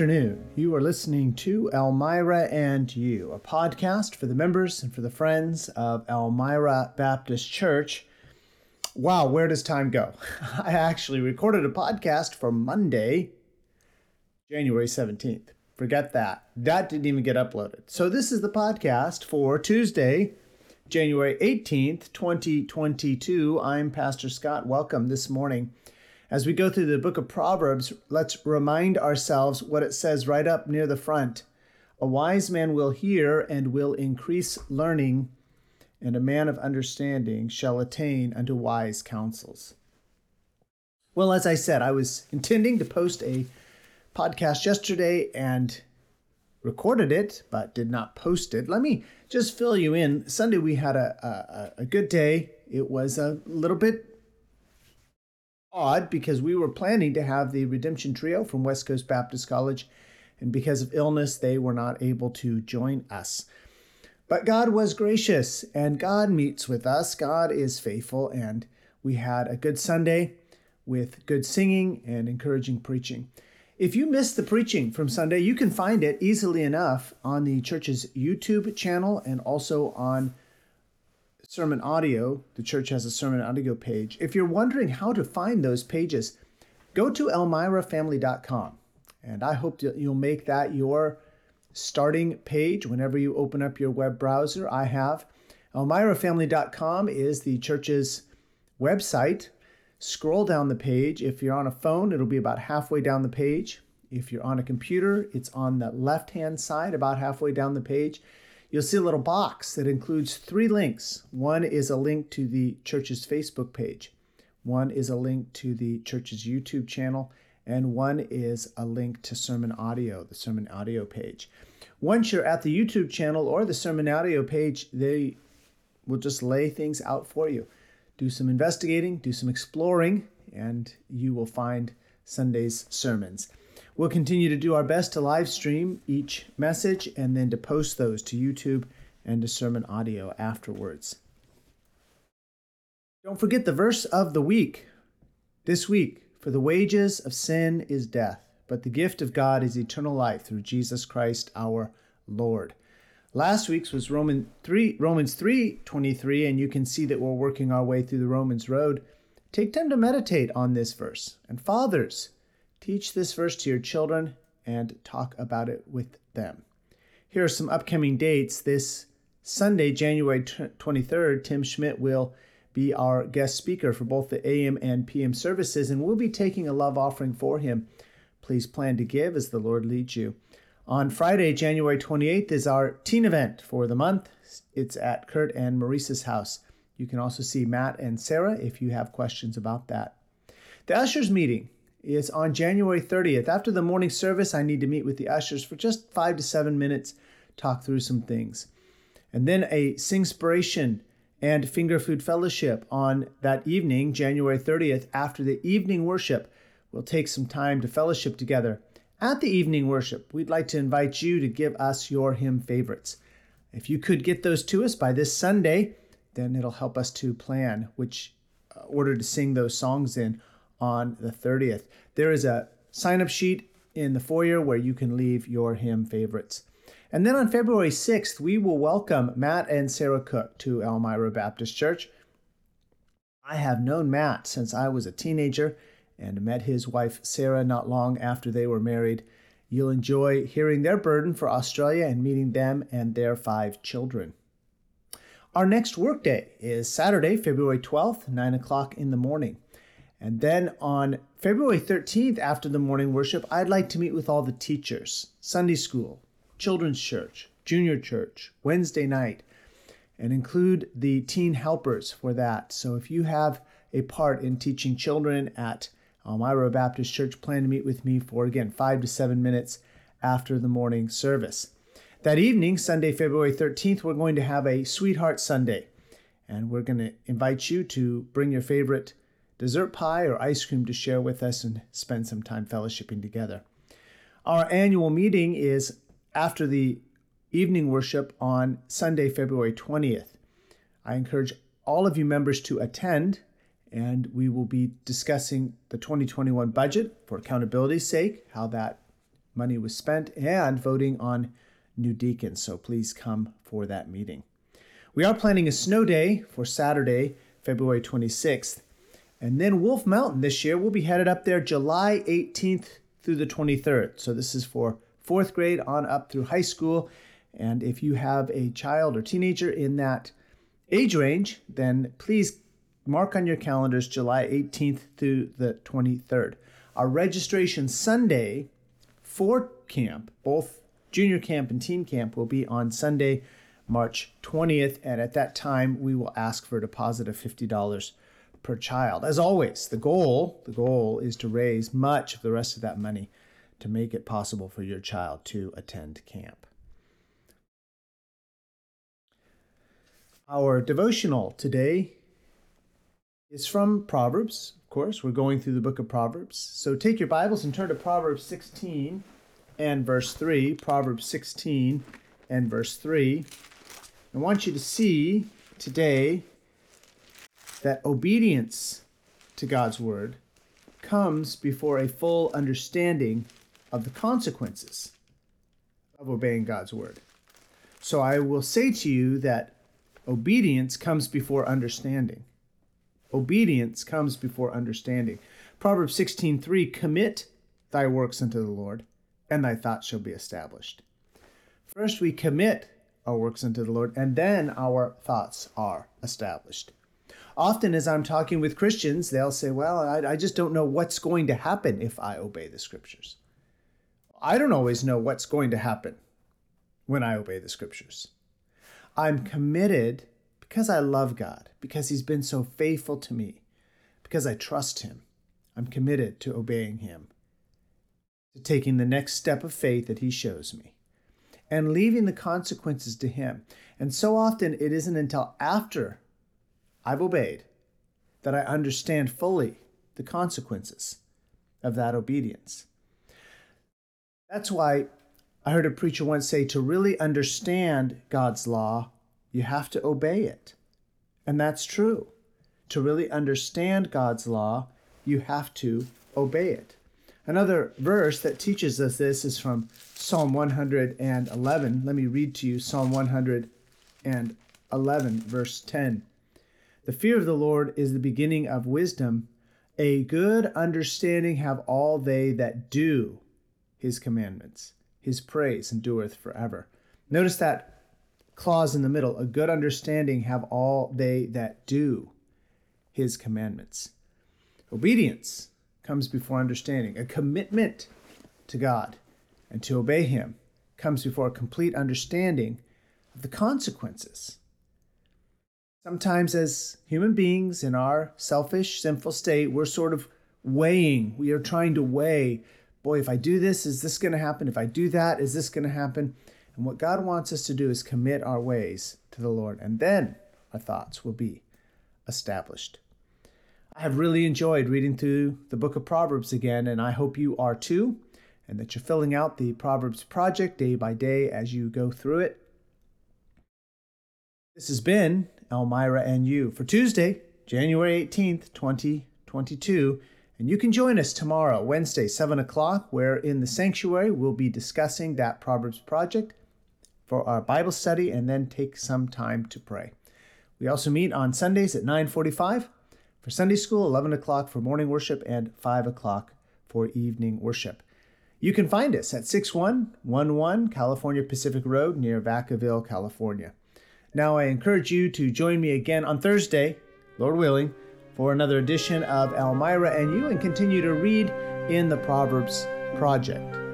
afternoon. You are listening to Elmira and You, a podcast for the members and for the friends of Elmira Baptist Church. Wow, where does time go? I actually recorded a podcast for Monday, January 17th. Forget that. That didn't even get uploaded. So, this is the podcast for Tuesday, January 18th, 2022. I'm Pastor Scott. Welcome this morning. As we go through the book of Proverbs, let's remind ourselves what it says right up near the front. A wise man will hear and will increase learning, and a man of understanding shall attain unto wise counsels. Well, as I said, I was intending to post a podcast yesterday and recorded it, but did not post it. Let me just fill you in. Sunday, we had a, a, a good day. It was a little bit odd because we were planning to have the Redemption Trio from West Coast Baptist College, and because of illness, they were not able to join us. But God was gracious, and God meets with us. God is faithful, and we had a good Sunday with good singing and encouraging preaching. If you missed the preaching from Sunday, you can find it easily enough on the church's YouTube channel and also on sermon audio. The church has a sermon audio page. If you're wondering how to find those pages, go to elmirafamily.com. And I hope you'll make that your starting page whenever you open up your web browser. I have. Elmirafamily.com is the church's website. Scroll down the page. If you're on a phone, it'll be about halfway down the page. If you're on a computer, it's on the left hand side, about halfway down the page you'll see a little box that includes three links. One is a link to the church's Facebook page, one is a link to the church's YouTube channel, and one is a link to sermon audio, the sermon audio page. Once you're at the YouTube channel or the sermon audio page, they will just lay things out for you. Do some investigating, do some exploring, and you will find Sunday's sermons. We'll continue to do our best to live stream each message and then to post those to YouTube and to sermon audio afterwards. Don't forget the verse of the week. This week, for the wages of sin is death, but the gift of God is eternal life through Jesus Christ our Lord. Last week's was Roman 3, Romans 3:23 and you can see that we're working our way through the Romans road. Take time to meditate on this verse. And fathers, Teach this verse to your children and talk about it with them. Here are some upcoming dates. This Sunday, January 23rd, Tim Schmidt will be our guest speaker for both the AM and PM services, and we'll be taking a love offering for him. Please plan to give as the Lord leads you. On Friday, January 28th, is our teen event for the month. It's at Kurt and Maurice's house. You can also see Matt and Sarah if you have questions about that. The ushers meeting is on January 30th. After the morning service, I need to meet with the ushers for just five to seven minutes, talk through some things. And then a Singspiration and Finger Food Fellowship on that evening, January 30th, after the evening worship. We'll take some time to fellowship together. At the evening worship, we'd like to invite you to give us your hymn favorites. If you could get those to us by this Sunday, then it'll help us to plan which uh, order to sing those songs in on the 30th. There is a sign up sheet in the foyer where you can leave your hymn favorites. And then on February 6th, we will welcome Matt and Sarah Cook to Elmira Baptist Church. I have known Matt since I was a teenager and met his wife Sarah not long after they were married. You'll enjoy hearing their burden for Australia and meeting them and their five children. Our next workday is Saturday, February 12th, 9 o'clock in the morning. And then on February 13th, after the morning worship, I'd like to meet with all the teachers, Sunday school, children's church, junior church, Wednesday night, and include the teen helpers for that. So if you have a part in teaching children at um, Elmira Baptist Church, plan to meet with me for again five to seven minutes after the morning service. That evening, Sunday, February 13th, we're going to have a Sweetheart Sunday. And we're going to invite you to bring your favorite dessert pie or ice cream to share with us and spend some time fellowshipping together. Our annual meeting is after the evening worship on Sunday, February 20th. I encourage all of you members to attend, and we will be discussing the 2021 budget for accountability's sake, how that money was spent and voting on new deacons. So please come for that meeting. We are planning a snow day for Saturday, February 26th. And then Wolf Mountain this year, we'll be headed up there July 18th through the 23rd. So this is for fourth grade on up through high school. And if you have a child or teenager in that age range, then please mark on your calendars July 18th through the 23rd. Our registration Sunday for camp, both junior camp and teen camp, will be on Sunday, March 20th. And at that time, we will ask for a deposit of $50 per child. As always, the goal, the goal is to raise much of the rest of that money to make it possible for your child to attend camp. Our devotional today is from Proverbs. Of course, we're going through the book of Proverbs. So take your Bibles and turn to Proverbs 16 and verse 3. Proverbs 16 and verse 3. I want you to see today that obedience to God's word comes before a full understanding of the consequences of obeying God's word. So I will say to you that Obedience comes before understanding. Obedience comes before understanding. Proverbs 16:3 Commit thy works unto the Lord, and thy thoughts shall be established. First we commit our works unto the Lord, and then our thoughts are established. Often, as I'm talking with Christians, they'll say, Well, I, I, just don't know what's going to happen if I obey the scriptures. I don't always know what's going to happen when I obey the scriptures. I'm committed because I love God, because He's been so faithful to me, because I trust Him. I'm committed to obeying Him, to taking the next step of faith that He shows me, and leaving the consequences to Him. And so often it isn't until after I've obeyed that I understand fully the consequences of that obedience. That's why I heard a preacher once say to really understand God's law, you have to obey it. And that's true. To really understand God's law, you have to obey it. Another verse that teaches us this is from Psalm 111. Let me read to you Psalm 111, verse 10. The fear of the Lord is the beginning of wisdom. A good understanding have all they that do his commandments his praise endureth forever. Notice that clause in the middle a good understanding have all they that do his commandments. Obedience comes before understanding. A commitment to God and to obey him comes before a complete understanding of the consequences. Sometimes, as human beings in our selfish, sinful state, we're sort of weighing, we are trying to weigh boy, if I do this, is this going to happen? If I do that, is this going to happen? And what God wants us to do is commit our ways to the Lord, and then our thoughts will be established. I have really enjoyed reading through the book of Proverbs again, and I hope you are too, and that you're filling out the Proverbs project day by day as you go through it. This has been Elmira and you for Tuesday, January 18th, 2022. And you can join us tomorrow, Wednesday, 7 o'clock, where in the sanctuary we'll be discussing that Proverbs project for our Bible study and then take some time to pray. We also meet on Sundays at 9:45 for Sunday school, 11 o'clock for morning worship, and 5 o'clock for evening worship. You can find us at 6111 California Pacific Road near Vacaville, California. Now I encourage you to join me again on Thursday, Lord willing, for another edition of Elmira and You and continue to read in the Proverbs Project.